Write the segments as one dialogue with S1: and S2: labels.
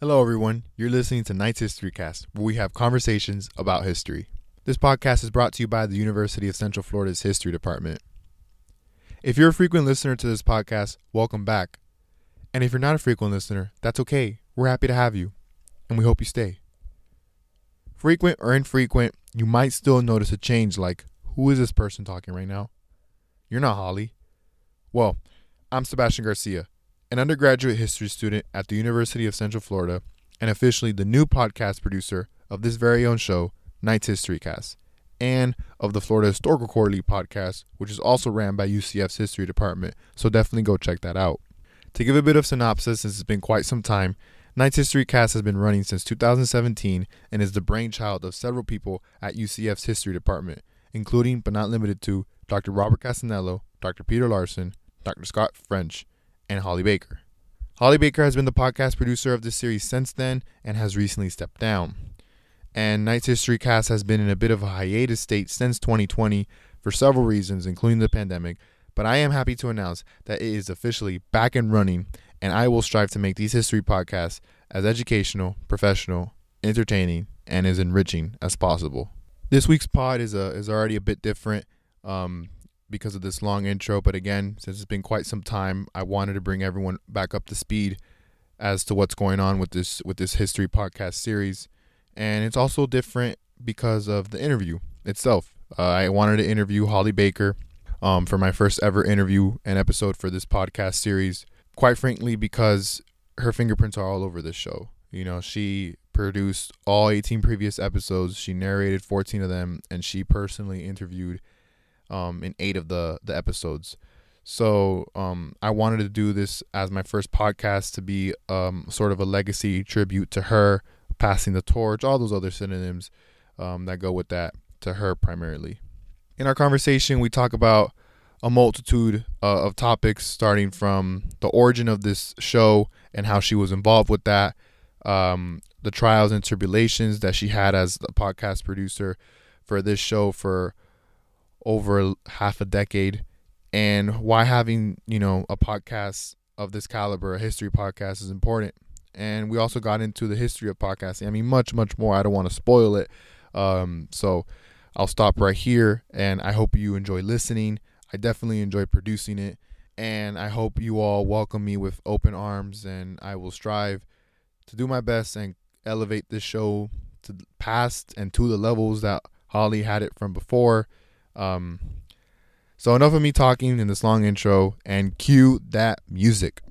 S1: Hello, everyone. You're listening to Knights History Cast, where we have conversations about history. This podcast is brought to you by the University of Central Florida's History Department. If you're a frequent listener to this podcast, welcome back. And if you're not a frequent listener, that's okay. We're happy to have you, and we hope you stay. Frequent or infrequent, you might still notice a change like, who is this person talking right now? You're not Holly. Well, I'm Sebastian Garcia, an undergraduate history student at the University of Central Florida, and officially the new podcast producer of this very own show, Knights History Cast, and of the Florida Historical Quarterly podcast, which is also ran by UCF's History Department, so definitely go check that out. To give a bit of synopsis, since it's been quite some time, Knights History Cast has been running since 2017 and is the brainchild of several people at UCF's History Department, including but not limited to Dr. Robert Cassanello, Dr. Peter Larson, Dr. Scott French, and Holly Baker. Holly Baker has been the podcast producer of this series since then and has recently stepped down. And Knights History Cast has been in a bit of a hiatus state since 2020 for several reasons, including the pandemic. But I am happy to announce that it is officially back and running, and I will strive to make these history podcasts as educational, professional, entertaining, and as enriching as possible. This week's pod is a is already a bit different um, because of this long intro, but again, since it's been quite some time, I wanted to bring everyone back up to speed as to what's going on with this with this history podcast series and it's also different because of the interview itself. Uh, I wanted to interview Holly Baker um, for my first ever interview and episode for this podcast series. Quite frankly, because her fingerprints are all over this show. You know, she produced all 18 previous episodes. She narrated 14 of them, and she personally interviewed um, in eight of the the episodes. So um, I wanted to do this as my first podcast to be um, sort of a legacy tribute to her passing the torch, all those other synonyms um, that go with that to her primarily. In our conversation, we talk about a multitude uh, of topics, starting from the origin of this show and how she was involved with that, um, the trials and tribulations that she had as a podcast producer for this show for over half a decade, and why having you know a podcast of this caliber, a history podcast, is important and we also got into the history of podcasting. I mean, much, much more. I don't want to spoil it. Um, so I'll stop right here, and I hope you enjoy listening. I definitely enjoy producing it, and I hope you all welcome me with open arms, and I will strive to do my best and elevate this show to past and to the levels that Holly had it from before. Um, so enough of me talking in this long intro, and cue that music.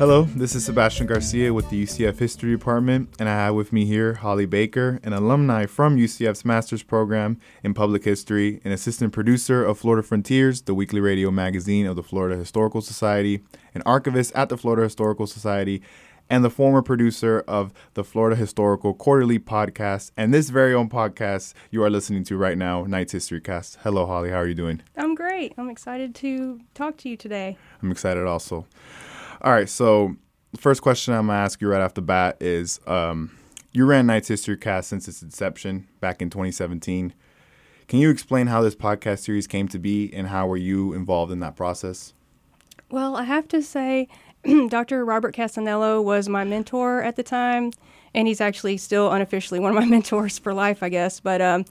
S1: Hello, this is Sebastian Garcia with the UCF History Department, and I have with me here Holly Baker, an alumni from UCF's master's program in public history, an assistant producer of Florida Frontiers, the weekly radio magazine of the Florida Historical Society, an archivist at the Florida Historical Society, and the former producer of the Florida Historical Quarterly podcast, and this very own podcast you are listening to right now, Knights History Cast. Hello, Holly. How are you doing?
S2: I'm great. I'm excited to talk to you today.
S1: I'm excited also. All right, so the first question I'm gonna ask you right off the bat is: um, You ran Knights History Cast since its inception back in 2017. Can you explain how this podcast series came to be, and how were you involved in that process?
S2: Well, I have to say, Dr. Robert Cassanello was my mentor at the time, and he's actually still unofficially one of my mentors for life, I guess. But um,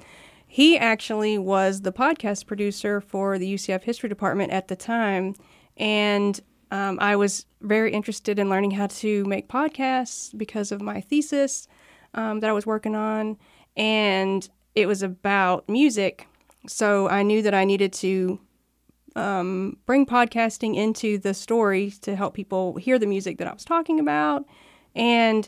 S2: he actually was the podcast producer for the UCF History Department at the time, and um, I was very interested in learning how to make podcasts because of my thesis um, that I was working on, and it was about music. So I knew that I needed to um, bring podcasting into the story to help people hear the music that I was talking about. And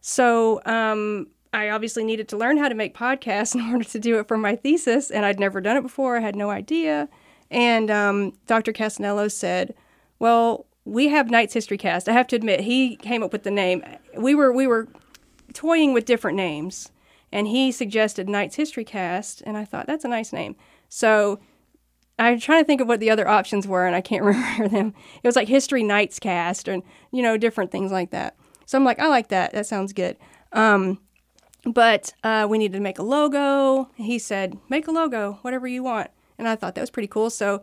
S2: so um, I obviously needed to learn how to make podcasts in order to do it for my thesis, and I'd never done it before. I had no idea. And um, Dr. Cassanello said, well, we have Knights History Cast. I have to admit, he came up with the name. We were we were toying with different names, and he suggested Knights History Cast, and I thought that's a nice name. So I'm trying to think of what the other options were, and I can't remember them. It was like History Knights Cast, and you know different things like that. So I'm like, I like that. That sounds good. Um, but uh, we needed to make a logo. He said, "Make a logo, whatever you want," and I thought that was pretty cool. So,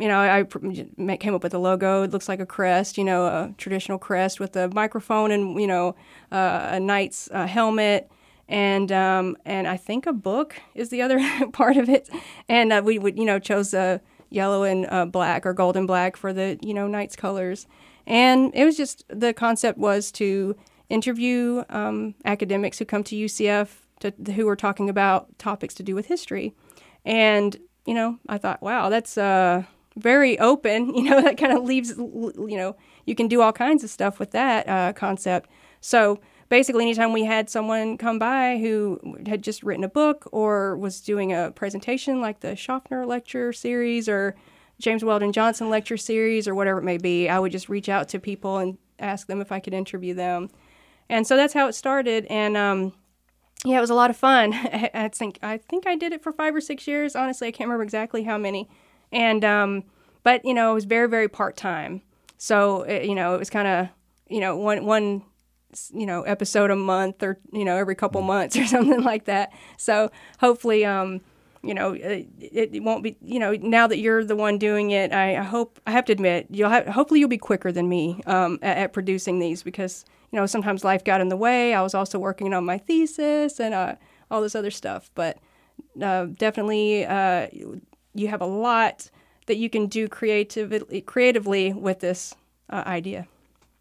S2: you know, I came up with a logo. It looks like a crest, you know, a traditional crest with a microphone and you know uh, a knight's uh, helmet. And um, and I think a book is the other part of it. And uh, we would you know chose a yellow and uh, black or golden black for the you know knight's colors. And it was just the concept was to interview um, academics who come to UCF to, who are talking about topics to do with history. And, you know, I thought, wow, that's uh, very open. You know, that kind of leaves, you know, you can do all kinds of stuff with that uh, concept. So basically, anytime we had someone come by who had just written a book or was doing a presentation like the Schaffner lecture series or James Weldon Johnson lecture series or whatever it may be, I would just reach out to people and ask them if I could interview them. And so that's how it started. And um, yeah, it was a lot of fun. I think I think I did it for five or six years. Honestly, I can't remember exactly how many. And um, but you know, it was very very part time. So it, you know, it was kind of you know one one you know episode a month or you know every couple months or something like that. So hopefully, um, you know, it, it, won't be, you know, now that you're the one doing it, I, I hope, I have to admit, you'll have, hopefully you'll be quicker than me um, at, at, producing these because, you know, sometimes life got in the way. I was also working on my thesis and uh, all this other stuff. But uh, definitely, uh, you have a lot that you can do creatively, creatively with this uh, idea.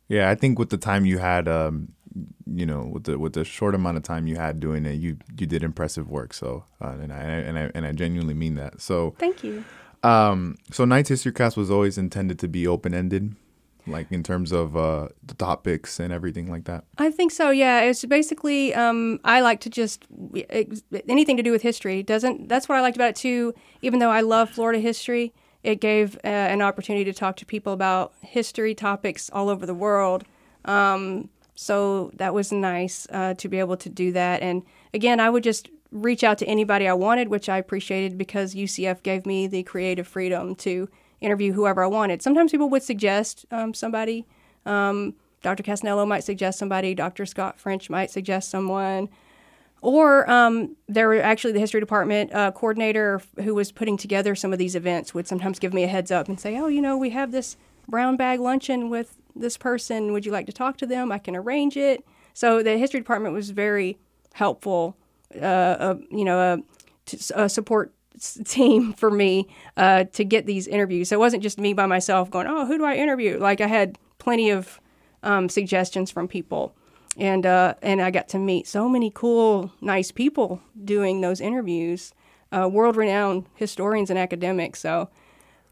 S1: Yeah, I think with the time you had, um, you know, with the with the short amount of time you had doing it, you you did impressive work. So, uh, and I and I and I genuinely mean that. So,
S2: thank you.
S1: Um, so Knights History Cast was always intended to be open ended, like in terms of uh, the topics and everything like that.
S2: I think so. Yeah, it's basically um, I like to just anything to do with history. Doesn't that's what I liked about it too. Even though I love Florida history, it gave uh, an opportunity to talk to people about history topics all over the world. Um, so that was nice uh, to be able to do that. And again, I would just reach out to anybody I wanted, which I appreciated because UCF gave me the creative freedom to interview whoever I wanted. Sometimes people would suggest um, somebody. Um, Dr. Cassanello might suggest somebody. Dr. Scott French might suggest someone. Or um, there were actually the history department uh, coordinator who was putting together some of these events would sometimes give me a heads up and say, "Oh, you know, we have this brown bag luncheon with this person. Would you like to talk to them? I can arrange it. So the history department was very helpful, uh, uh, you know, uh, a, a support team for me uh, to get these interviews. So it wasn't just me by myself going, oh, who do I interview? Like I had plenty of um, suggestions from people. And, uh, and I got to meet so many cool, nice people doing those interviews, uh, world renowned historians and academics. So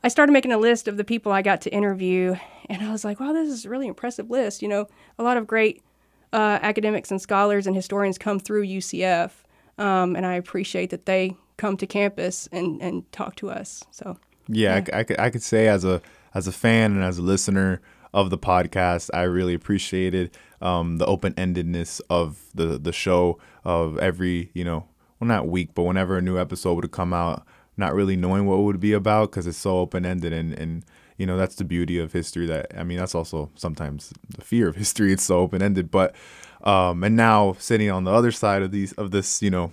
S2: I started making a list of the people I got to interview, and I was like, wow, this is a really impressive list. You know, a lot of great uh, academics and scholars and historians come through UCF, um, and I appreciate that they come to campus and, and talk to us. So
S1: yeah, yeah. I, I, could, I could say as a as a fan and as a listener of the podcast, I really appreciated um, the open endedness of the the show of every you know well not week but whenever a new episode would come out not really knowing what it would be about because it's so open ended and and you know that's the beauty of history that i mean that's also sometimes the fear of history it's so open ended but um and now sitting on the other side of these of this you know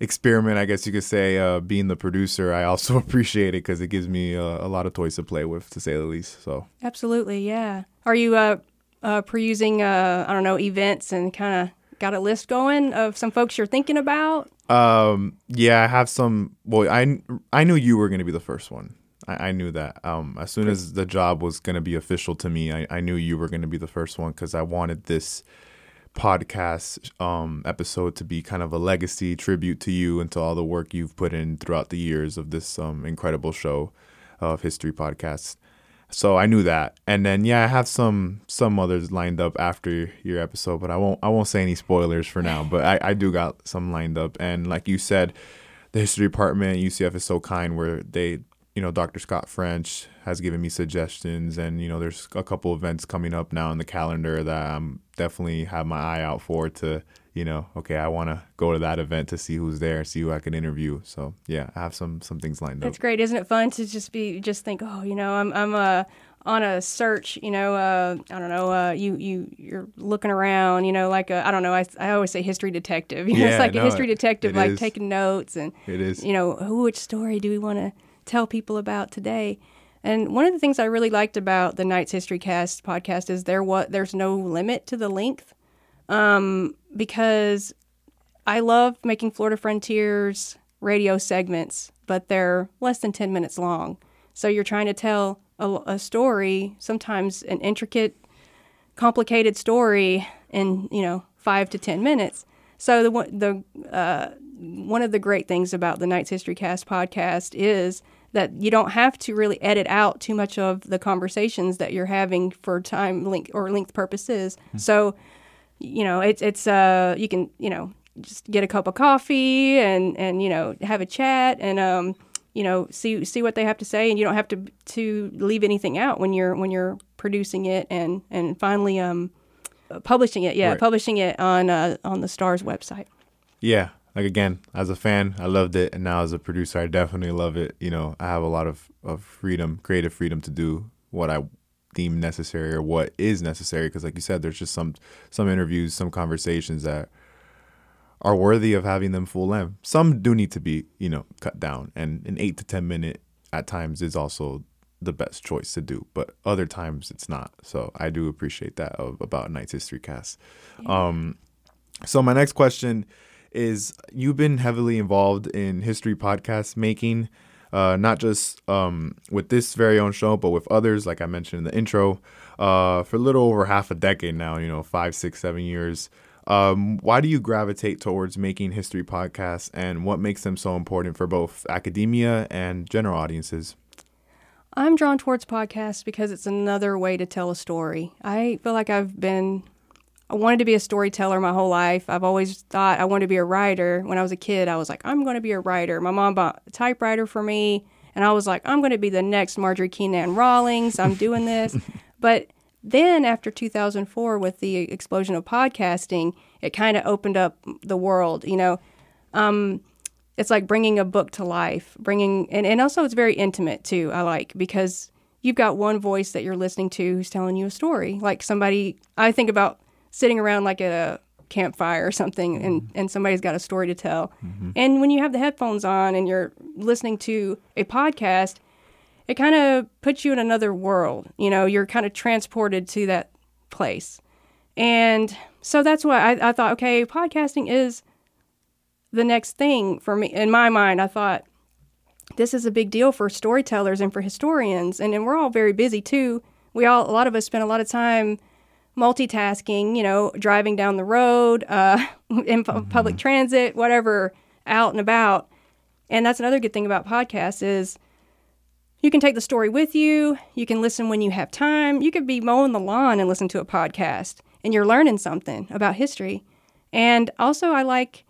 S1: experiment i guess you could say uh being the producer i also appreciate it because it gives me uh, a lot of toys to play with to say the least so
S2: absolutely yeah are you uh uh perusing uh i don't know events and kind of got a list going of some folks you're thinking about?
S1: Um, yeah, I have some. Well, I I knew you were going to be the first one. I, I knew that. Um, as soon as the job was going to be official to me, I, I knew you were going to be the first one because I wanted this podcast um, episode to be kind of a legacy tribute to you and to all the work you've put in throughout the years of this um, incredible show of history podcasts. So I knew that. And then yeah, I have some some others lined up after your episode, but I won't I won't say any spoilers for now. But I, I do got some lined up. And like you said, the history department UCF is so kind where they you know, Dr. Scott French has given me suggestions, and you know, there's a couple events coming up now in the calendar that I'm definitely have my eye out for to, you know, okay, I want to go to that event to see who's there, see who I can interview. So yeah, I have some some things lined
S2: That's
S1: up.
S2: That's great, isn't it? Fun to just be just think, oh, you know, I'm I'm uh, on a search. You know, uh, I don't know. Uh, you you you're looking around. You know, like I I don't know. I, I always say history detective. You know,
S1: Yeah,
S2: it's like
S1: no,
S2: a history detective, like
S1: is.
S2: taking notes and
S1: It is.
S2: you know, who which story do we want to tell people about today? And one of the things I really liked about the Knights History Cast podcast is there what there's no limit to the length, um, because I love making Florida Frontiers radio segments, but they're less than ten minutes long. So you're trying to tell a, a story, sometimes an intricate, complicated story, in you know five to ten minutes. So the the uh, one of the great things about the Knights History Cast podcast is that you don't have to really edit out too much of the conversations that you're having for time length or length purposes. So, you know, it's it's uh you can you know just get a cup of coffee and and you know have a chat and um you know see see what they have to say. And you don't have to to leave anything out when you're when you're producing it and and finally um publishing it. Yeah
S1: Right.
S2: publishing it on uh, on the stars website.
S1: Yeah like again as a fan i loved it and now as a producer i definitely love it. You know i have a lot of, of freedom creative freedom to do what i deem necessary or what is necessary because like you said there's just some some interviews some conversations that are worthy of having them full length. Some do need to be you know cut down and an eight to ten minute at times is also the best choice to do but other times it's not. So i do appreciate that of, about Knights History Cast. Um so my next question is you've been heavily involved in history podcast making, uh, not just um, with this very own show, but with others, like I mentioned in the intro, uh, for a little over half a decade now, you know, five, six, seven years. Um, why do you gravitate towards making history podcasts and what makes them so important for both academia and general audiences?
S2: I'm drawn towards podcasts because it's another way to tell a story. I feel like I've been, I wanted to be a storyteller my whole life. I've always thought I wanted to be a writer. When I was a kid, I was like, I'm going to be a writer. My mom bought a typewriter for me, and I was like, I'm going to be the next Marjorie Kinnan Rawlings. I'm doing this. but then after 2004, with the explosion of podcasting, it kind of opened up the world. You know, um, it's like bringing a book to life bringing and, and also it's very intimate too i like because you've got one voice that you're listening to who's telling you a story like somebody i think about sitting around like at a campfire or something and, mm-hmm. and somebody's got a story to tell. Mm-hmm. And when you have the headphones on and you're listening to a podcast it kind of puts you in another world you know you're kind of transported to that place. And so that's why I, I thought okay podcasting is the next thing for me. In my mind i thought this is a big deal for storytellers and for historians and, and we're all very busy too. We all a lot of us spend a lot of time multitasking you know driving down the road uh, in pu- public transit whatever out and about and that's another good thing about podcasts is you can take the story with you you can listen when you have time you could be mowing the lawn and listen to a podcast and you're learning something about history and also i like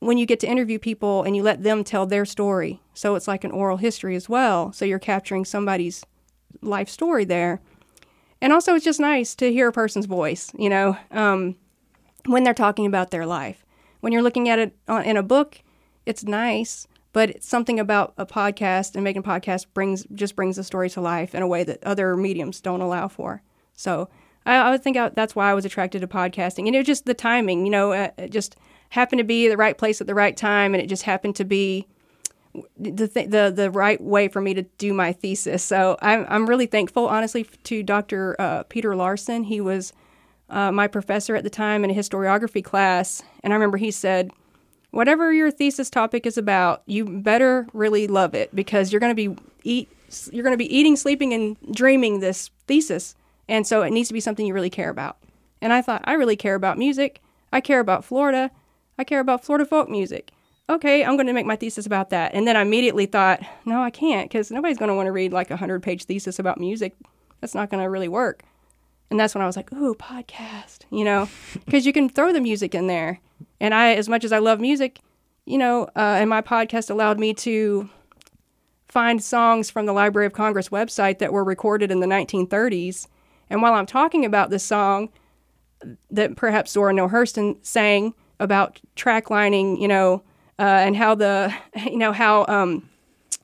S2: when you get to interview people and you let them tell their story. So it's like an oral history as well. So you're capturing somebody's life story there. And also, it's just nice to hear a person's voice, you know, um, when they're talking about their life. When you're looking at it on, in a book, it's nice, but it's something about a podcast and making a podcast brings just brings the story to life in a way that other mediums don't allow for. So I, I would think I, that's why I was attracted to podcasting, and it was just the timing, you know, uh, it just happened to be the right place at the right time, and it just happened to be the th- the the right way for me to do my thesis. So I'm I'm really thankful, honestly, to Dr. Uh, Peter Larson. He was uh, my professor at the time in a historiography class, and I remember he said, "Whatever your thesis topic is about, you better really love it because you're going to be eat you're going to be eating, sleeping, and dreaming this thesis, and so it needs to be something you really care about." And I thought, I really care about music. I care about Florida. I care about Florida folk music okay, I'm going to make my thesis about that. And then I immediately thought, no, I can't because nobody's going to want to read like a 100 page thesis about music. That's not going to really work. And that's when I was like, ooh, podcast, you know, because you can throw the music in there. And I, as much as I love music, you know, uh, and my podcast allowed me to find songs from the Library of Congress website that were recorded in the 1930s. And while I'm talking about this song that perhaps Zora Neale Hurston sang about track lining, you know, uh, and how the, you know, how um,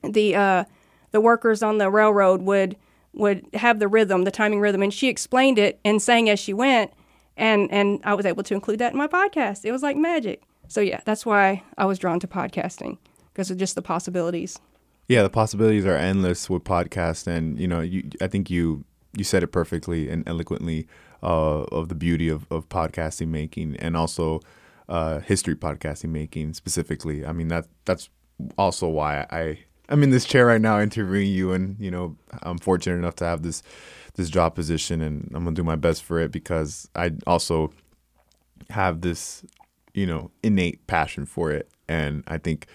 S2: the uh, the workers on the railroad would would have the rhythm, the timing rhythm, and she explained it and sang as she went, and and I was able to include that in my podcast. It was like magic. So yeah, that's why I was drawn to podcasting because of just the possibilities.
S1: Yeah, the possibilities are endless with podcast, and you know, you I think you you said it perfectly and eloquently uh, of the beauty of, of podcasting making, and also uh, history podcasting making specifically. I mean that that's also why I I'm in this chair right now interviewing you, and you know I'm fortunate enough to have this this job position, and I'm gonna do my best for it because I also have this you know innate passion for it, and I think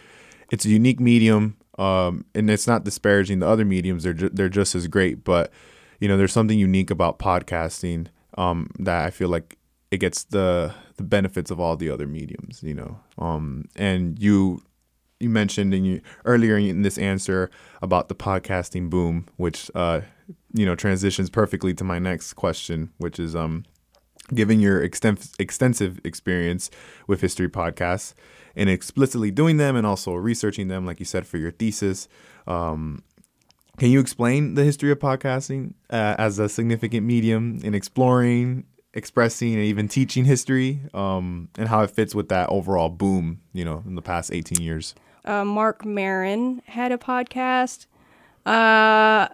S1: it's a unique medium, um, and it's not disparaging the other mediums; they're ju- they're just as great, but you know there's something unique about podcasting um, that I feel like it gets the the benefits of all the other mediums, you know. Um, and you you mentioned in you earlier in this answer about the podcasting boom, which uh, you know transitions perfectly to my next question, which is um, giving your extensive extensive experience with history podcasts and explicitly doing them and also researching them, like you said, for your thesis. Um, can you explain the history of podcasting uh, as a significant medium in exploring, expressing, and even teaching history, um, and how it fits with that overall boom, you know, in the past 18 years?
S2: Uh, Marc Maron had a podcast. Uh,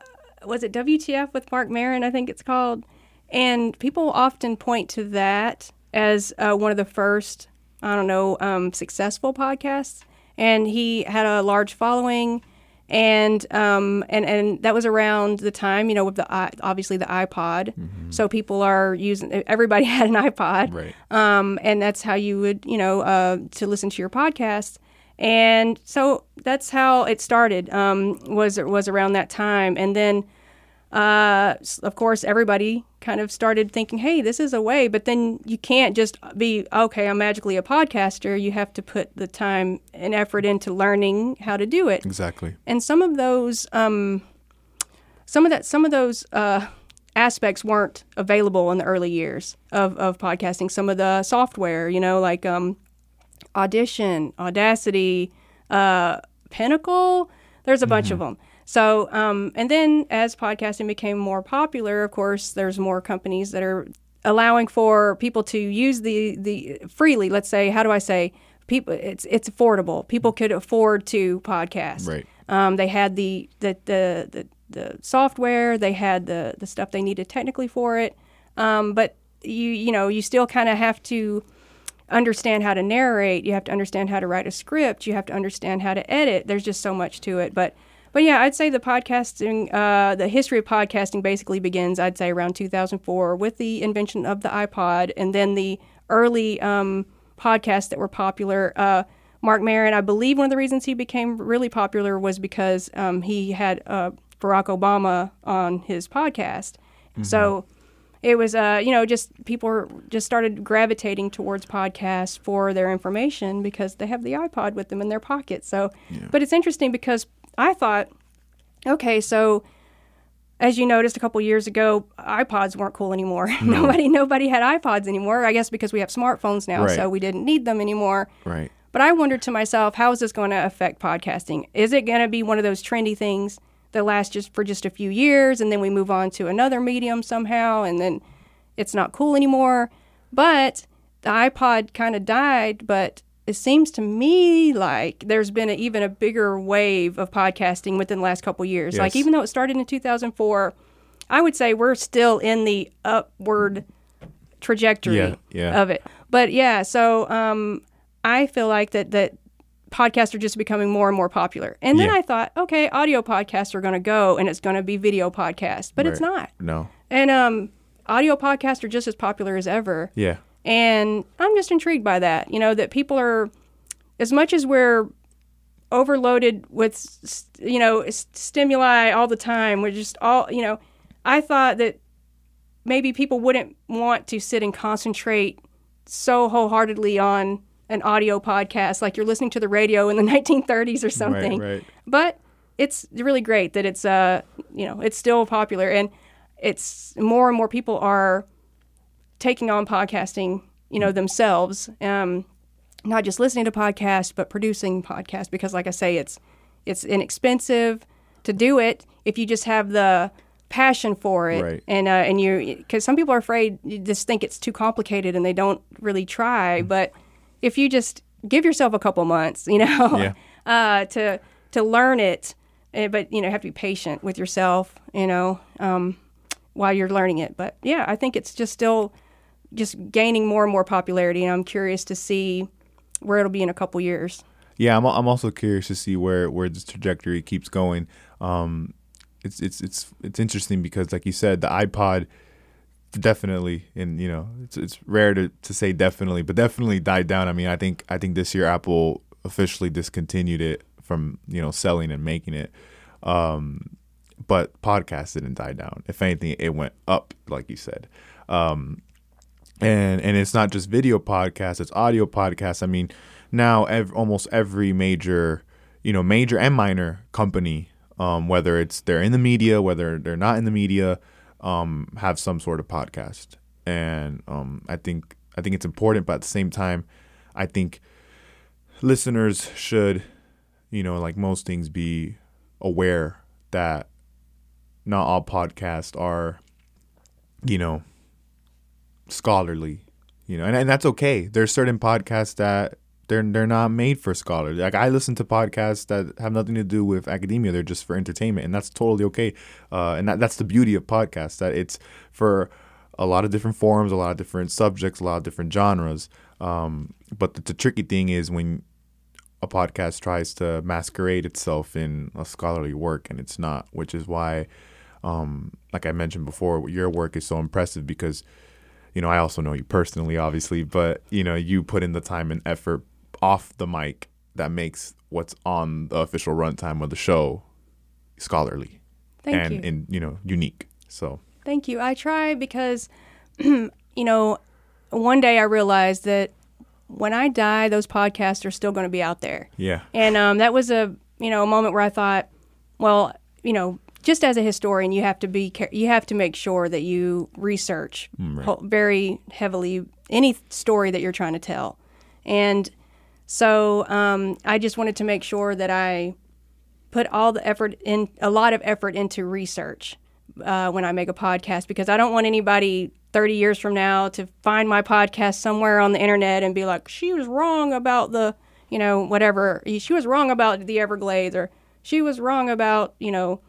S2: was it WTF with Marc Maron? I think it's called. And people often point to that as uh, one of the first, I don't know, um, successful podcasts. And he had a large following and um, and and that was around the time you know with the obviously the iPod. Mm-hmm. So people are using everybody had an iPod,
S1: right?
S2: Um, and that's how you would you know uh, to listen to your podcast. And so that's how it started. Um, was was around that time, and then uh, of course, everybody kind of started thinking, hey, this is a way, but then you can't just be, okay, I'm magically a podcaster. You have to put the time and effort into learning how to do it.
S1: Exactly.
S2: And some of those, um, some of that, some of those uh, aspects weren't available in the early years of, of podcasting. Some of the software, you know, like um, Audition, Audacity, uh, Pinnacle, there's a mm-hmm. bunch of them. So, um, and then as podcasting became more popular, of course, there's more companies that are allowing for people to use the the freely. Let's say, how do I say? People, it's it's affordable. People could afford to podcast.
S1: Right.
S2: Um, they had the the, the the the software. They had the the stuff they needed technically for it. Um, but you you know you still kind of have to understand how to narrate. You have to understand how to write a script. You have to understand how to edit. There's just so much to it. But but yeah, I'd say the podcasting, uh, the history of podcasting basically begins, I'd say, around 2004 with the invention of the iPod and then the early um, podcasts that were popular. Uh, Marc Maron, I believe one of the reasons he became really popular was because um, he had uh, Barack Obama on his podcast. Mm-hmm. So it was, uh, you know, just people just started gravitating towards podcasts for their information because they have the iPod with them in their pocket. So, yeah. but it's interesting because I thought, okay, so as you noticed a couple years ago, iPods weren't cool anymore. No. nobody nobody had iPods anymore. I guess because we have smartphones now, right. so we didn't need them anymore.
S1: Right.
S2: But I wondered to myself, how is this going to affect podcasting? Is it going to be one of those trendy things that lasts just for just a few years and then we move on to another medium somehow and then it's not cool anymore? But the iPod kind of died, but it seems to me like there's been a, even a bigger wave of podcasting within the last couple years. Yes. Like even though it started in 2004, I would say we're still in the upward trajectory
S1: yeah, yeah.
S2: of it. But yeah, so um, I feel like that that podcasts are just becoming more and more popular. And then yeah. I thought, okay, audio podcasts are going to go, and it's going to be video podcasts, but right. it's not.
S1: No.
S2: And um, audio podcasts are just as popular as ever.
S1: Yeah.
S2: And I'm just intrigued by that. You know, that people are, as much as we're overloaded with, you know, stimuli all the time, we're just all, you know, I thought that maybe people wouldn't want to sit and concentrate so wholeheartedly on an audio podcast like you're listening to the radio in the 1930s or something.
S1: Right, right.
S2: But it's really great that it's uh you know it's still popular and it's more and more people are taking on podcasting you know themselves um not just listening to podcasts but producing podcasts because like i say it's it's inexpensive to do it if you just have the passion for it.
S1: Right.
S2: and uh, and you because some people are afraid you just think it's too complicated and they don't really try. But if you just give yourself a couple months you know
S1: Yeah.
S2: uh, to to learn it eh, but you know have to be patient with yourself you know um, while you're learning it. But yeah i think it's just still just gaining more and more popularity and i'm curious to see where it'll be in a couple years
S1: Yeah, I'm I'm also curious to see where where this trajectory keeps going. Um, it's it's it's it's interesting because, like you said, the iPod definitely, and you know, it's it's rare to, to say definitely, but definitely died down. I mean, I think I think this year Apple officially discontinued it from you know selling and making it. Um, but podcasts didn't die down. If anything, it went up, like you said. Um, and and it's not just video podcasts; it's audio podcasts. I mean, now ev- almost every major, you know, major and minor company, um, whether it's they're in the media, whether they're not in the media, um, have some sort of podcast. And um, I think I think it's important, but at the same time, I think listeners should, you know, like most things, be aware that not all podcasts are, you know, scholarly, you know, and, and that's okay. There's certain podcasts that they're they're not made for scholars. Like I listen to podcasts that have nothing to do with academia; they're just for entertainment, and that's totally okay. Uh, and that, that's the beauty of podcasts that it's for a lot of different forms, a lot of different subjects, a lot of different genres. Um, but the, the tricky thing is when a podcast tries to masquerade itself in a scholarly work, and it's not, which is why, um, like I mentioned before, your work is so impressive because, you know, I also know you personally, obviously, but you know, you put in the time and effort off the mic that makes what's on the official runtime of the show scholarly
S2: thank
S1: and
S2: you
S1: and you know unique. So
S2: Thank you. I try because, you know, one day I realized that when I die, those podcasts are still going to be out there.
S1: yeah,
S2: And um, that was a, you know, a moment where I thought, well, you know, just as a historian, you have to be, you have to make sure that you research ho- very heavily any story that you're trying to tell. And so um, I just wanted to make sure that I put all the effort in, a lot of effort into research uh, when I make a podcast because I don't want anybody 30 years from now to find my podcast somewhere on the internet and be like, she was wrong about the, you know, whatever. She was wrong about the Everglades or she was wrong about, you know,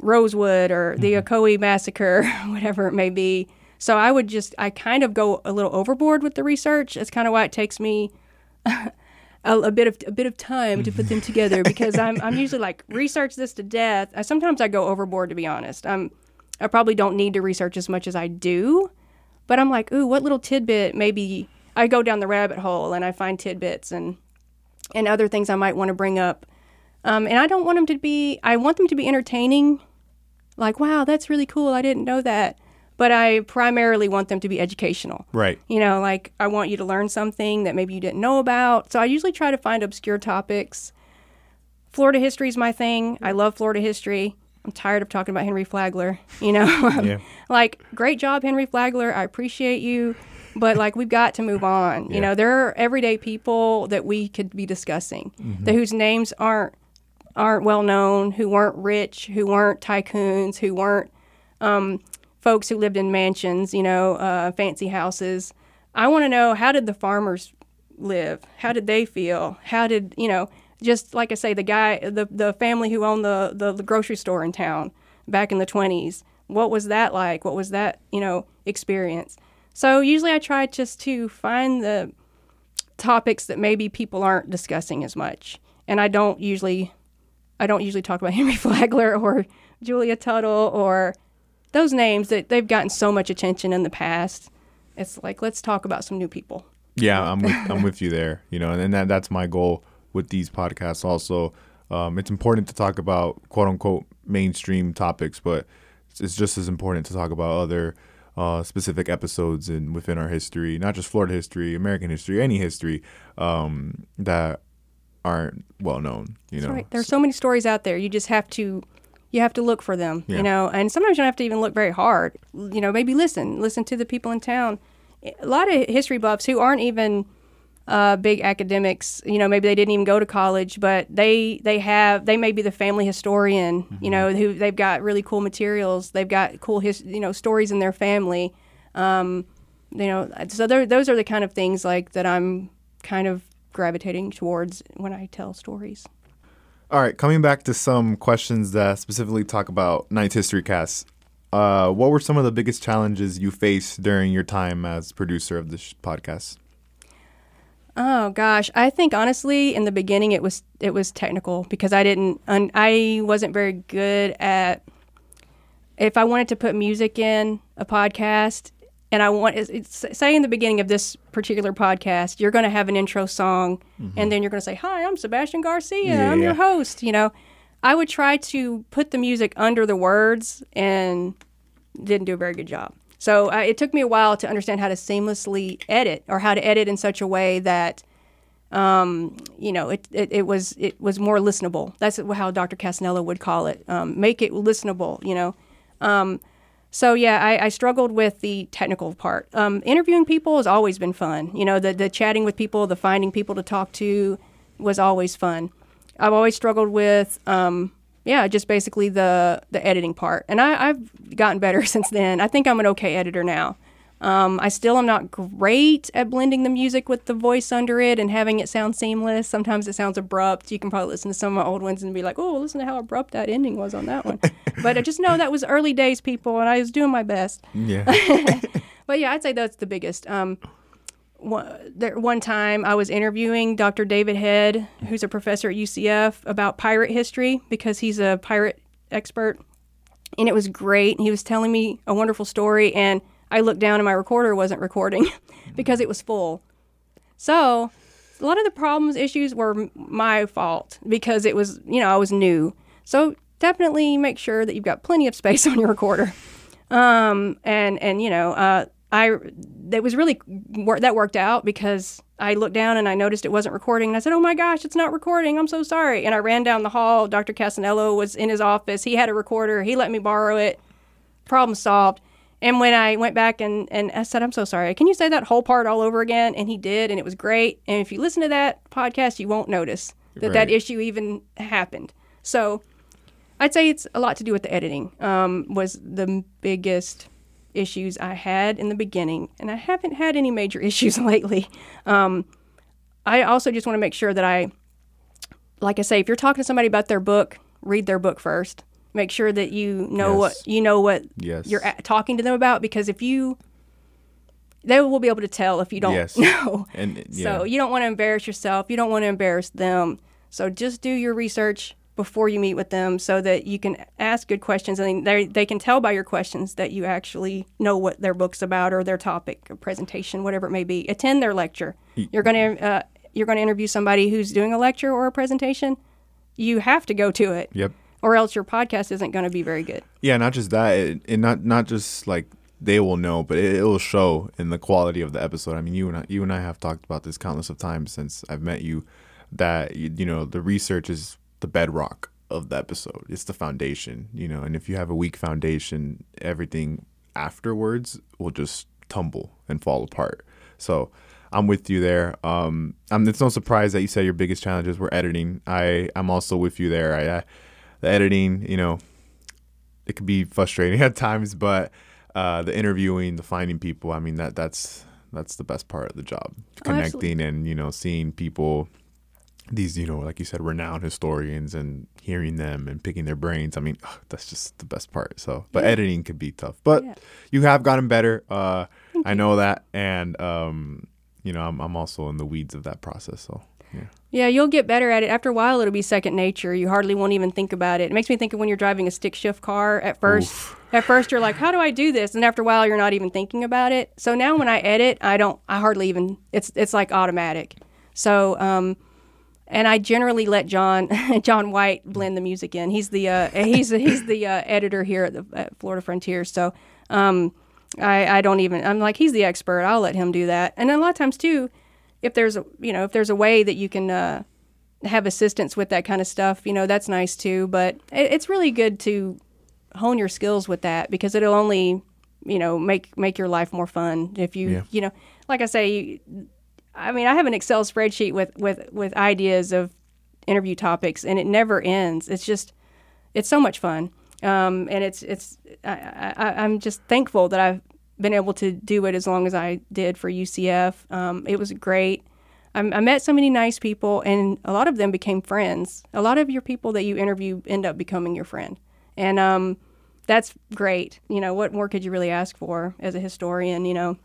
S2: Rosewood or the Ocoee massacre, whatever it may be. So I would just, I kind of go a little overboard with the research. That's kind of why it takes me a, a bit of a bit of time to put them together because I'm I'm usually like research this to death. I, sometimes I go overboard to be honest. I'm I probably don't need to research as much as I do, but I'm like, ooh, what little tidbit maybe I go down the rabbit hole and I find tidbits and and other things I might want to bring up. Um, and I don't want them to be. I want them to be entertaining. Like, wow, that's really cool. I didn't know that. But I primarily want them to be educational.
S1: right.
S2: You know, like I want you to learn something that maybe you didn't know about. So I usually try to find obscure topics. Florida history is my thing. I love Florida history. I'm tired of talking about Henry Flagler. You know,
S1: Yeah.
S2: like great job, Henry Flagler. I appreciate you, but like we've got to move on.
S1: Yeah.
S2: You know, there are everyday people that we could be discussing, mm-hmm. that whose names aren't aren't well known, who weren't rich, who weren't tycoons, who weren't um, folks who lived in mansions, you know, uh, fancy houses. I want to know how did the farmers live? How did they feel? How did you know? Just like I say, the guy, the the family who owned the the, the grocery store in town back in the twenties. What was that like? What was that you know experience? So usually I try just to find the topics that maybe people aren't discussing as much, and I don't usually I don't usually talk about Henry Flagler or Julia Tuttle or those names that they've gotten so much attention in the past. It's like let's talk about some new people.
S1: Yeah, I'm with, I'm with you there. You know, and that, that's my goal with these podcasts. Also, um, it's important to talk about quote unquote mainstream topics, but it's, just as important to talk about other uh, specific episodes and within our history, not just Florida history, American history, any history um, that aren't well known. You
S2: That's
S1: know,
S2: right. There's so many stories out there. You just have to you have to look for them,
S1: Yeah.
S2: you know. And sometimes you don't have to even look very hard. You know, maybe listen, listen to the people in town. A lot of history buffs who aren't even uh, big academics, you know, maybe they didn't even go to college, but they they have they may be the family historian, you know, who they've got really cool materials. They've got cool his, you know stories in their family. Um, you know, so those are the kind of things like that I'm kind of gravitating towards when I tell stories.
S1: All right, coming back to some questions that specifically talk about Night History Cast. Uh, what were some of the biggest challenges you faced during your time as producer of this podcast?
S2: Oh gosh, I think honestly, in the beginning, it was it was technical because I didn't, un, I wasn't very good at. If I wanted to put music in a podcast, and I want, it's, say in the beginning of this particular podcast, you're going to have an intro song, and then you're going to say, "Hi, I'm Sebastian Garcia.
S1: Yeah,
S2: I'm your host." You know, I would try to put the music under the words, and didn't do a very good job. So uh, it took me a while to understand how to seamlessly edit or how to edit in such a way that, um, you know, it, it, it was it was more listenable. That's how Dr. Cassanello would call it. Um, make it listenable, you know. Um, so yeah, I, I struggled with the technical part. Um, interviewing people has always been fun. You know, the the chatting with people, the finding people to talk to was always fun. I've always struggled with, um, yeah, just basically the the editing part, and I, I've gotten better since then. I think I'm an okay editor now. Um, I still am not great at blending the music with the voice under it and having it sound seamless. Sometimes it sounds abrupt. You can probably listen to some of my old ones and be like, "Oh, listen to how abrupt that ending was on that one." but I just know that was early days, people, and I was doing my best.
S1: Yeah.
S2: But yeah, I'd say that's the biggest. Um, one, there, one time I was interviewing Dr. David Head, who's a professor at UCF, about pirate history because he's a pirate expert. And it was great. He was telling me a wonderful story, and I looked down and my recorder wasn't recording because it was full. So a lot of the problems, issues were my fault because it was, you know, I was new. So definitely make sure that you've got plenty of space on your recorder um, and and you know, uh, I that was really that worked out because I looked down and I noticed it wasn't recording, and I said, "Oh my gosh, it's not recording! I'm so sorry." And I ran down the hall. Dr. Cassanello was in his office. He had a recorder. He let me borrow it. Problem solved. And when I went back and, and I said, I'm so sorry, can you say that whole part all over again? And he did, and it was great. And if you listen to that podcast, you won't notice that that issue even happened. So I'd say it's a lot to do with the editing. Um, was the biggest issues I had in the beginning, and I haven't had any major issues lately. Um, I also just want to make sure that I, like I say, if you're talking to somebody about their book, read their book first. Make sure that you know what you know what
S1: Yes.
S2: you're a- talking to them about, because if you, they will be able to tell if you don't
S1: Yes.
S2: know.
S1: And uh, yeah.
S2: So you don't want to embarrass yourself. You don't want to embarrass them. So just do your research before you meet with them so that you can ask good questions and they, they can tell by your questions that you actually know what their book's about or their topic or presentation, whatever it may be. Attend their lecture. You're going to uh, you're going to interview somebody who's doing a lecture or a presentation. You have to go to it,
S1: Yep.
S2: Or else your podcast isn't going to be very good.
S1: Yeah, not just that, it, it not not just like they will know, but it, it will show in the quality of the episode. I mean, you and I, you and I have talked about this countless of times since I've met you. That you, know, the research is the bedrock of the episode. It's the foundation, you know. And if you have a weak foundation, everything afterwards will just tumble and fall apart. So I'm with you there. Um, I'm, it's no surprise that you said your biggest challenges were editing. I I'm also with you there. I, I the editing, you know, it can be frustrating at times, but uh, the interviewing, the finding people, I mean that that's that's the best part of the job.
S2: Oh.
S1: Connecting and you know seeing people, these you know like you said, renowned historians and hearing them and picking their brains. I mean ugh, that's just the best part. So, but
S2: Yeah.
S1: editing could be tough, but
S2: Yeah.
S1: you have gotten better. Uh, I know that, and um, you know I'm I'm also in the weeds of that process. So yeah.
S2: Yeah, you'll get better at it. After a while, it'll be second nature. You hardly won't even think about it. It makes me think of when you're driving a stick shift car. At first, at first you're like, "How do I do this?" And after a while, you're not even thinking about it. So now when I edit, I don't. I hardly even. It's it's like automatic. So um, and I generally let John John White blend the music in. He's the uh, he's he's the uh, editor here at the at Florida Frontier. So um, I I don't even. I'm like he's the expert. I'll let him do that. And a lot of times too, if there's a you know if there's a way that you can uh, have assistance with that kind of stuff, you know, that's nice too. But it, it's really good to hone your skills with that because it'll only, you know, make make your life more fun if you,
S1: Yeah.
S2: you know, like I say, you, I mean, I have an Excel spreadsheet with with with ideas of interview topics, and it never ends. It's just, it's so much fun, um, and it's it's. I, I, I'm just thankful that I've been able to do it as long as I did for UCF. Um, it was great. I, I met so many nice people, and a lot of them became friends. A lot of your people that you interview end up becoming your friend, and um, that's great. You know, what more could you really ask for as a historian? You know.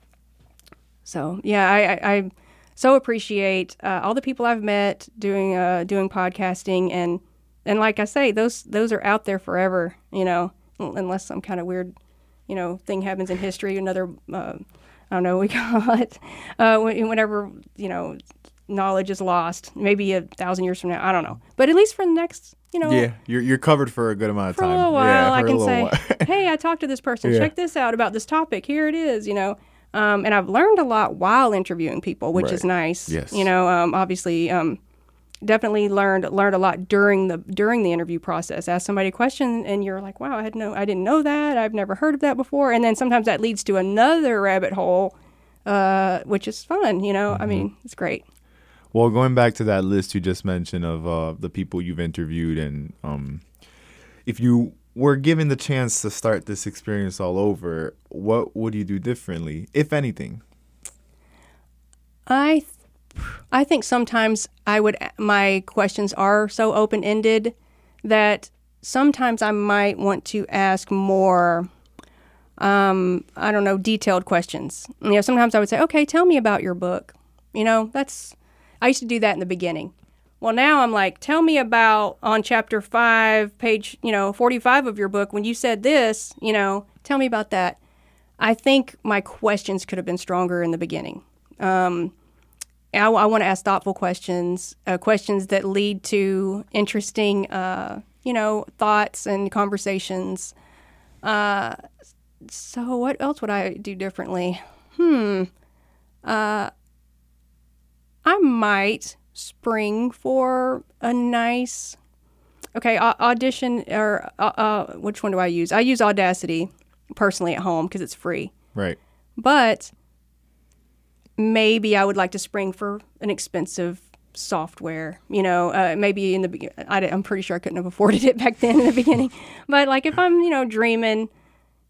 S2: So yeah, I, I, I so appreciate uh, all the people I've met doing uh, doing podcasting, and and like I say, those those are out there forever. You know, unless some kind of weird, you know, thing happens in history, another, uh, I don't know, we call it, uh, whenever you know, knowledge is lost, maybe a thousand years from now, I don't know, but at least for the next, you know,
S1: Yeah, you're you're covered for a good amount of
S2: for
S1: time.
S2: a little while,
S1: yeah,
S2: I can say, "Hey, I talked to this person.
S1: Yeah.
S2: Check this out about this topic. Here it is." You know, um, and I've learned a lot while interviewing people, which is nice.
S1: Yes.
S2: You know, um, obviously, um, definitely learned learned a lot during the during the interview process. Ask somebody a question, and you're like, "Wow, I had no, I didn't know that. I've never heard of that before." And then sometimes that leads to another rabbit hole, uh, which is fun. You know,
S1: Mm-hmm.
S2: I mean, it's great.
S1: Well, going back to that list you just mentioned of uh, the people you've interviewed, and um, if you were given the chance to start this experience all over, what would you do differently, if anything?
S2: I, I think sometimes I would. My questions are so open ended that sometimes I might want to ask more. Um, I don't know, detailed questions. You know, sometimes I would say, "Okay, tell me about your book." You know, that's. I used to do that in the beginning. Well, now I'm like, tell me about on chapter five, page, you know, 45 of your book, when you said this, you know, tell me about that. I think my questions could have been stronger in the beginning. Um, I, want to ask thoughtful questions, uh, questions that lead to interesting, uh, you know, thoughts and conversations. Uh, so, what else would I do differently? Hmm. Uh, I might spring for a nice, okay, au- audition or uh, uh, which one do I use? I use Audacity personally at home because it's free.
S1: Right.
S2: But maybe I would like to spring for an expensive software. You know, uh, maybe in the be- I, am pretty sure I couldn't have afforded it back then in the beginning. But like if I'm you know dreaming,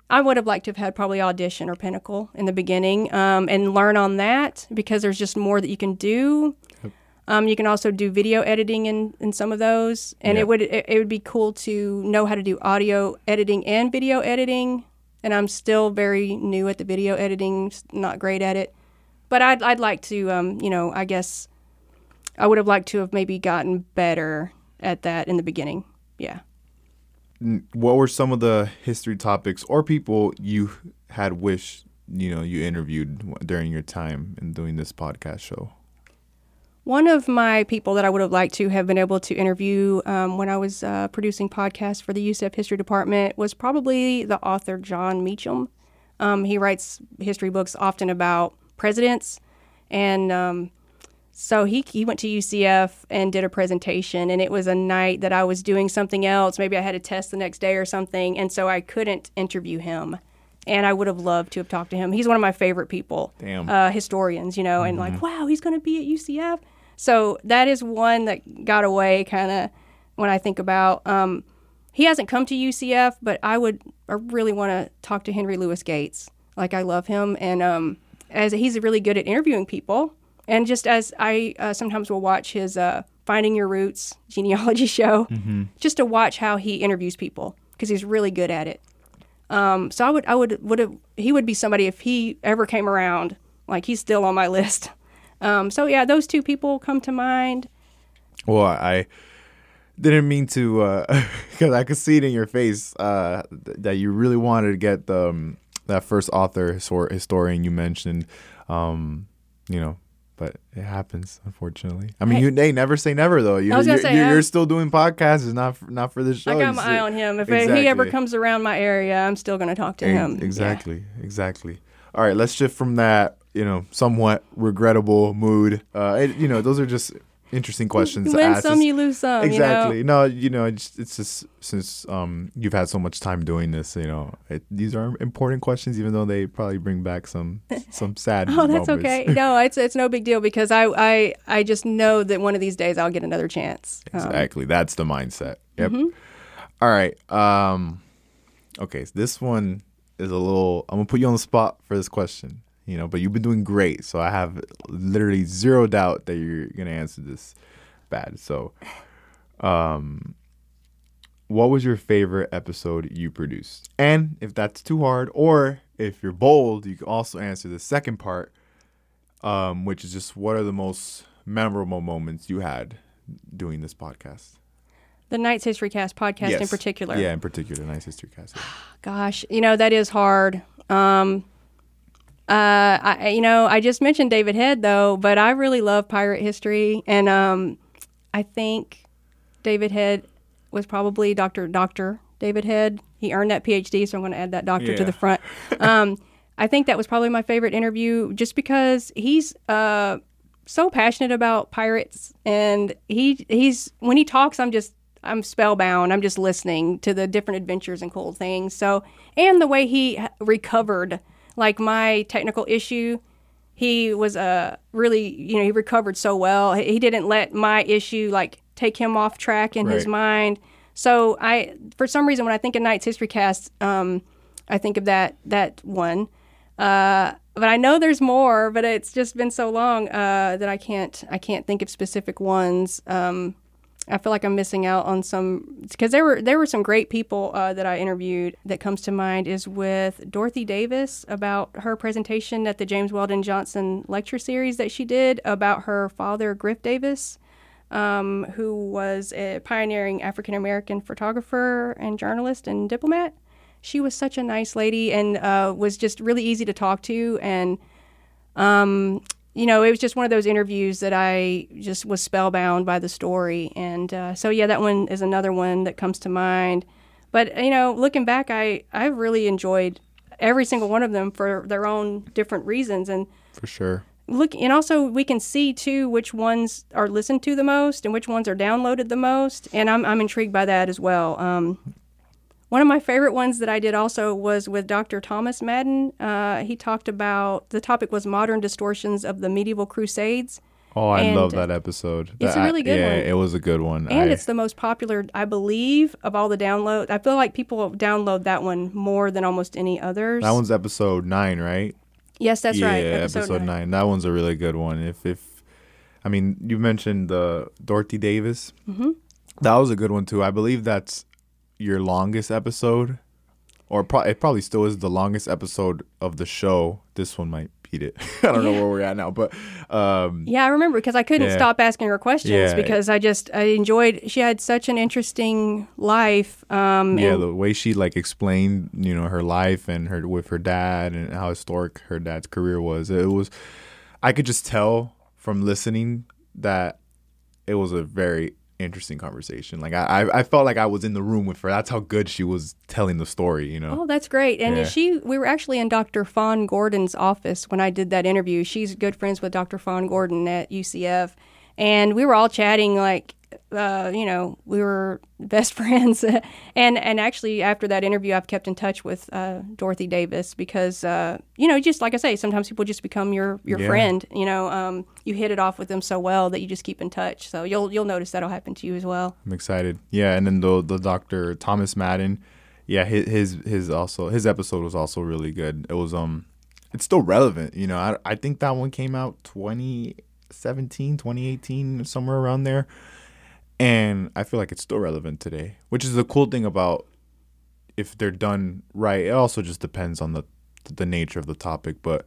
S2: I would have liked to have had probably Audition or Pinnacle in the beginning um, and learn on that because there's just more that you can do. Um, you can also do video editing in, in some of those, and it would it, it would be cool to know how to do audio editing and video editing. And I'm still very new at the video editing, not great at it, but I'd I'd like to um, you know I guess I would have liked to have maybe gotten better at that in the beginning. Yeah.
S1: What were some of the history topics or people you had wished you know you interviewed during your time in doing this podcast show?
S2: One of my people that I would have liked to have been able to interview um, when I was uh, producing podcasts for the UCF History Department was probably the author Jon Meacham. Um, he writes history books often about presidents, and um, so he he went to UCF and did a presentation, and it was a night that I was doing something else. Maybe I had a test the next day or something, and so I couldn't interview him. And I would have loved to have talked to him. He's one of my favorite people
S1: Damn.
S2: uh, historians, you know, and like, wow, he's going to be at UCF. So that is one that got away kind of when I think about. Um, he hasn't come to UCF, but I would, I really want to talk to Henry Louis Gates. Like I love him, and um, as he's really good at interviewing people, and just as I uh, sometimes will watch his uh, Finding Your Roots genealogy show, just to watch how he interviews people because he's really good at it. Um, so I would, I would, would have, he would be somebody if he ever came around. Like he's still on my list. Um, so yeah, those two people come to mind.
S1: Well, I didn't mean to, because I could see it in your face uh, th- that you really wanted to get the um, that first author histor- historian you mentioned. Um, you know, but it happens, unfortunately. I mean,
S2: Hey.
S1: you they never say never though. You,
S2: I was
S1: you're,
S2: say,
S1: you're,
S2: I'm-
S1: you're still doing podcasts. It's not for, not for the show.
S2: I got my eye on him. If he ever comes around my area, I'm still going to talk to
S1: Ex-
S2: him. Yeah.
S1: Exactly, exactly. All right, let's shift from that, you know, somewhat regrettable mood. Uh, it, you know, those are just interesting questions
S2: You
S1: to
S2: win
S1: ask.
S2: some, you lose some.
S1: exactly.
S2: You know?
S1: No, you know, it's, it's just since um you've had so much time doing this, you know, it, these are important questions, even though they probably bring back some some sad.
S2: Oh, that's
S1: moments.
S2: okay. No, it's it's no big deal because I I I just know that one of these days I'll get another chance. Um,
S1: Exactly. That's the mindset. Yep.
S2: Mm-hmm.
S1: All right. Um okay, so this one is a little I'm gonna put you on the spot for this question. You know, but you've been doing great, so I have literally zero doubt that you're gonna answer this bad. So um what was your favorite episode you produced? And if that's too hard, or if you're bold, you can also answer the second part, um, which is just what are the most memorable moments you had doing this podcast?
S2: the Knights History Cast podcast in particular.
S1: Yeah, in particular, Knights History Cast. yeah.
S2: Gosh, you know that is hard. Um, uh, I you know I just mentioned David Head though, but I really love pirate history, and um, I think David Head was probably Doctor Doctor David Head. He earned that PhD, so I'm going to add that doctor to the front. Um, I think that was probably my favorite interview, just because he's uh so passionate about pirates, and he he's when he talks, I'm just I'm spellbound. I'm just listening to the different adventures and cool things. So, and the way he recovered, like my technical issue, he was uh, really, you know, he recovered so well. He didn't let my issue like take him off track in his mind. So I, for some reason, when I think of Knights History Cast, um, I think of that that one. Uh, but I know there's more, but it's just been so long uh, that I can't I can't think of specific ones. Um, I feel like I'm missing out on some because there were there were some great people uh, that I interviewed. That comes to mind is with Dorothy Davis about her presentation at the James Weldon Johnson lecture series that she did about her father Griff Davis, um, who was a pioneering African American photographer and journalist and diplomat. She was such a nice lady and uh, was just really easy to talk to and um, you know, it was just one of those interviews that I just was spellbound by the story. And uh, so, yeah, that one is another one that comes to mind. But, you know, looking back, I, I really enjoyed every single one of them for their own different reasons. And
S1: For sure.
S2: look, and also we can see too which ones are listened to the most and which ones are downloaded the most. And I'm, I'm intrigued by that as well. Um, one of my favorite ones that I did also was with Dr. Thomas Madden. Uh, he talked about the topic was modern distortions of the medieval crusades.
S1: Oh, I
S2: And
S1: love that episode.
S2: it's a really good
S1: yeah,
S2: one.
S1: it was a good one.
S2: And
S1: I-
S2: it's the most popular, I believe, of all the downloads. I feel like people download that one more than almost any others.
S1: that one's episode nine, right?
S2: yes, that's
S1: yeah,
S2: right.
S1: episode, nine. That one's a really good one. If if, I mean, you mentioned the Dorothy Davis. Mm-hmm. That was a good one too. I believe that's your longest episode, or pro- it probably still is the longest episode of the show. This one might beat it. I don't know where we're at now, but um,
S2: Yeah, I remember because I couldn't
S1: Yeah.
S2: stop asking her questions
S1: Yeah.
S2: because I just I enjoyed. She had such an interesting life. Um,
S1: yeah, the way she like explained, you know, her life and her with her dad and how historic her dad's career was. It was, I could just tell from listening that it was a very interesting conversation. Like I, I, felt like I was in the room with her. That's how good she was telling the story. You know.
S2: Oh, that's great. And
S1: Yeah.
S2: she, we were actually in Dr. Fon Gordon's office when I did that interview. She's good friends with Dr. Fon Gordon at UCF. And we were all chatting like, uh, you know, we were best friends. and and actually, after that interview, I've kept in touch with uh, Dorothy Davis because, uh, you know, just like I say, sometimes people just become your, your
S1: Yeah.
S2: friend. You know, um, you hit it off with them so well that you just keep in touch. So you'll you'll notice that'll happen to you as well.
S1: I'm excited. Yeah, and then the the Doctor Thomas Madden, yeah, his his his also his episode was also really good. It was um, it's still relevant. You know, I I think that one came out 2017, 2018, somewhere around there, and I feel like it's still relevant today. Which is the cool thing about if they're done right. It also just depends on the the nature of the topic, but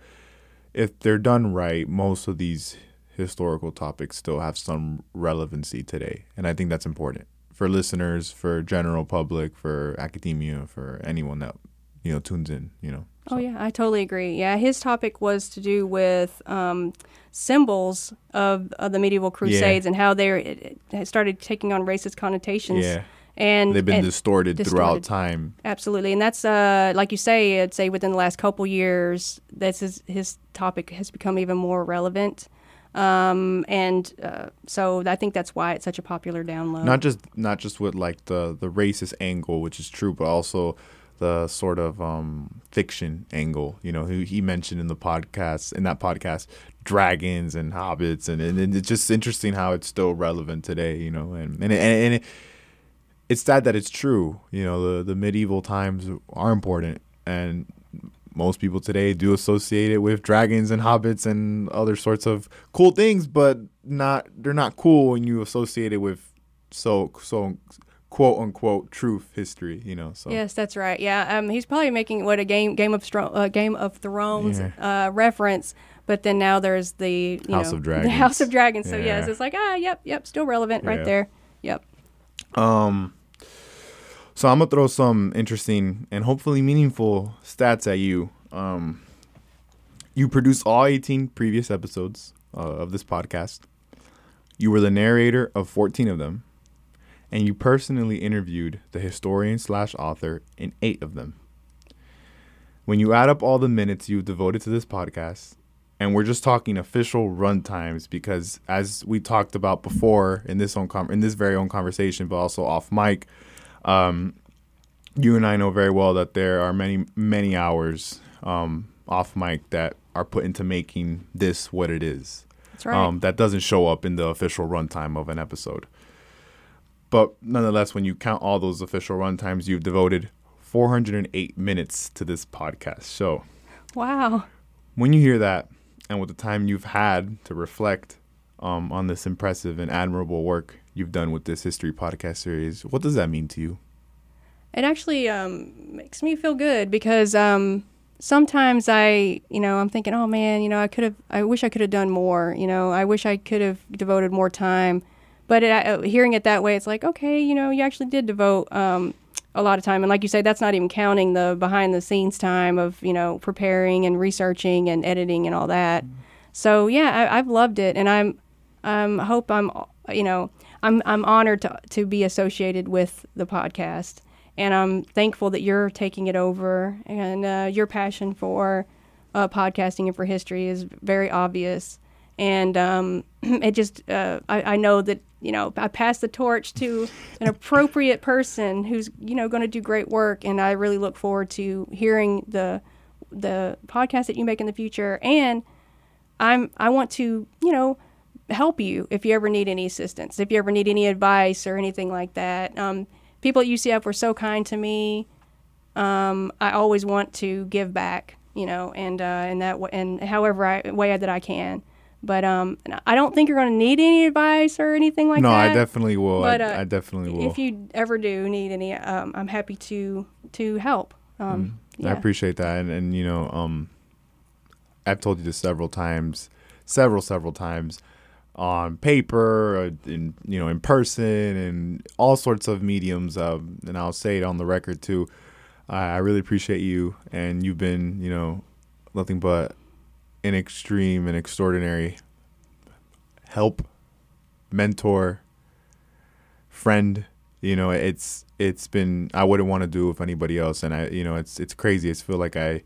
S1: if they're done right, most of these historical topics still have some relevancy today. And I think that's important for listeners, for general public, for academia, for anyone that, you know, tunes in, you know.
S2: Oh yeah, I totally agree. Yeah, his topic was to do with um, symbols of, of the medieval crusades and how they started taking on racist connotations.
S1: Yeah.
S2: and
S1: They've been
S2: and-
S1: distorted, throughout time.
S2: Absolutely, and that's uh, like you say. I'd say within the last couple years, that's his, his topic has become even more relevant. Um, and uh, so I think that's why it's such a popular download.
S1: Not just not just with like the the racist angle, which is true, but also the sort of um, fiction angle. You know, he, he mentioned in the podcast in that podcast dragons and hobbits, and, and it's just interesting how it's still relevant today. You know, and and and, and it, it's sad that it's true. You know, the the medieval times are important, and most people today do associate it with dragons and hobbits and other sorts of cool things, but not they're not cool when you associate it with so so quote unquote truth history. You know. So
S2: yes, that's right. Yeah, um, he's probably making what a game Game of Stro- uh, Game of Thrones
S1: Yeah.
S2: uh, reference. But then now there's the you
S1: House
S2: know,
S1: of
S2: the
S1: Dragons.
S2: House of Dragons. So yes, it's like ah, yep, yep, still relevant
S1: Yeah.
S2: right there. Yep.
S1: Um, so I'm gonna throw some interesting and hopefully meaningful stats at you. Um, you produced all 18 previous episodes uh, of this podcast. You were the narrator of 14 of them, and you personally interviewed the historian slash author in eight of them. When you add up all the minutes you've devoted to this podcast, and we're just talking official run times because as we talked about before in this own com- in this very own conversation but also off mic um, you and I know very well that there are many many hours um, off mic that are put into making this what it is
S2: That's right.
S1: um, that doesn't show up in the official runtime of an episode. But nonetheless, when you count all those official runtimes, you've devoted 408 minutes to this podcast. So
S2: wow.
S1: when you hear that, and with the time you've had to reflect um, on this impressive and admirable work you've done with this history podcast series, what does that mean to you?
S2: It actually um, makes me feel good because um, sometimes I, you know, I'm thinking, oh man, you know, I could have, I wish I could have done more. You know, I wish I could have devoted more time. But it, uh, hearing it that way, it's like, okay, you know, you actually did devote um, a lot of time. And like you say, that's not even counting the behind the scenes time of, you know, preparing and researching and editing and all that. So yeah, I, I've loved it, and I'm, um, hope I'm, you know, I'm I'm honored to to be associated with the podcast, and I'm thankful that you're taking it over, and uh, your passion for uh, podcasting and for history is very obvious, and um, it just uh, I, I know that you know I pass the torch to an appropriate person who's you know going to do great work, and I really look forward to hearing the the podcast that you make in the future, and I'm I want to you know help you if you ever need any assistance, if you ever need any advice or anything like that. Um, people at UCF were so kind to me. Um, I always want to give back, you know, and uh, and that w- and however I, way that I can. But um, I don't think you're going to need any advice or anything like
S1: no,
S2: that.
S1: No, I definitely will.
S2: But,
S1: I,
S2: uh,
S1: I definitely will.
S2: If you ever do need any, um, I'm happy to to help. Um,
S1: Mm, I appreciate that, and, and you know, um, I've told you this several times, several several times, on paper, uh, in you know, in person, and all sorts of mediums. Um, and I'll say it on the record too. I, I really appreciate you, and you've been, you know, nothing but an extreme and extraordinary help, mentor, friend. You know, it's it's been I wouldn't want to do with anybody else, and I you know it's it's crazy. It's feel like I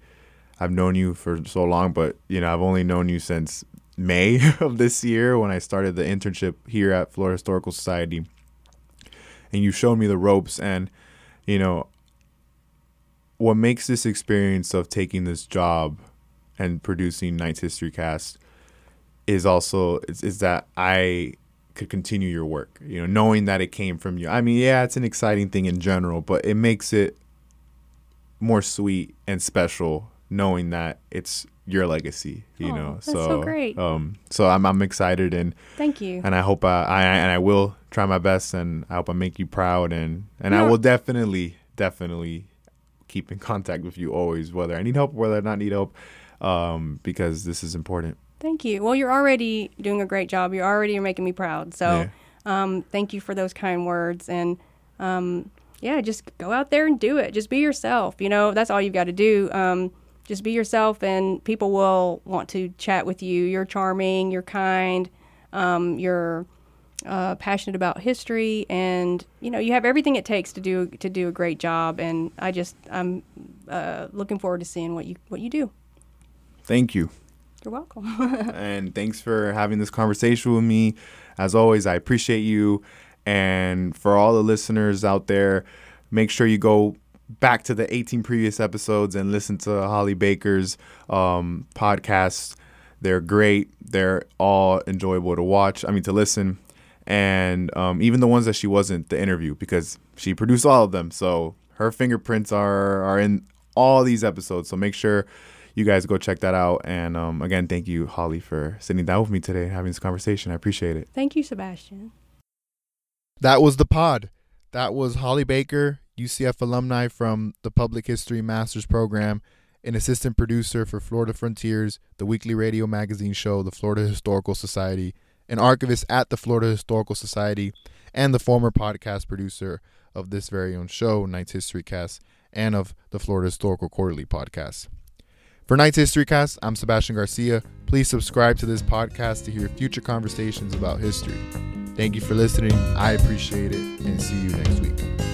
S1: I've known you for so long, but you know I've only known you since May of this year when I started the internship here at Florida Historical Society, and you showed me the ropes, and you know what makes this experience of taking this job and producing Knights History Cast is also is, is that I could continue your work. You know, knowing that it came from you. I mean, yeah, it's an exciting thing in general, but it makes it more sweet and special knowing that it's your legacy. You
S2: Oh,
S1: know,
S2: that's so great.
S1: Um, so I'm I'm excited and
S2: Thank you.
S1: and I hope I, I and I will try my best and I hope I make you proud and and I will definitely definitely keep in contact with you always whether I need help whether I not need help um because this is important.
S2: Thank you. Well, you're already doing a great job. You're already making me proud. So, um, thank you for those kind words. And um, yeah, just go out there and do it. Just be yourself. You know, that's all you've got to do. Um, just be yourself, and people will want to chat with you. You're charming. You're kind. Um, you're uh, passionate about history, and you know you have everything it takes to do to do a great job. And I just I'm uh, looking forward to seeing what you what you do.
S1: Thank you.
S2: You're welcome.
S1: and thanks for having this conversation with me. As always, I appreciate you. And for all the listeners out there, make sure you go back to the 18 previous episodes and listen to Holly Baker's um, podcasts. They're great. They're all enjoyable to watch. I mean, to listen. And um, even the ones that she wasn't, the interview, because she produced all of them. So her fingerprints are, are in all these episodes. So make sure you guys go check that out. And um, again, thank you, Holly, for sitting down with me today and having this conversation. I appreciate it.
S2: Thank you, Sebastian.
S1: That was the pod. That was Holly Baker, UCF alumni from the Public History Master's Program, an assistant producer for Florida Frontiers, the weekly radio magazine show, the Florida Historical Society, an archivist at the Florida Historical Society, and the former podcast producer of this very own show, Knights History Cast, and of the Florida Historical Quarterly podcast. For Knights History Cast, I'm Sebastian Garcia. Please subscribe to this podcast to hear future conversations about history. Thank you for listening. I appreciate it, and see you next week.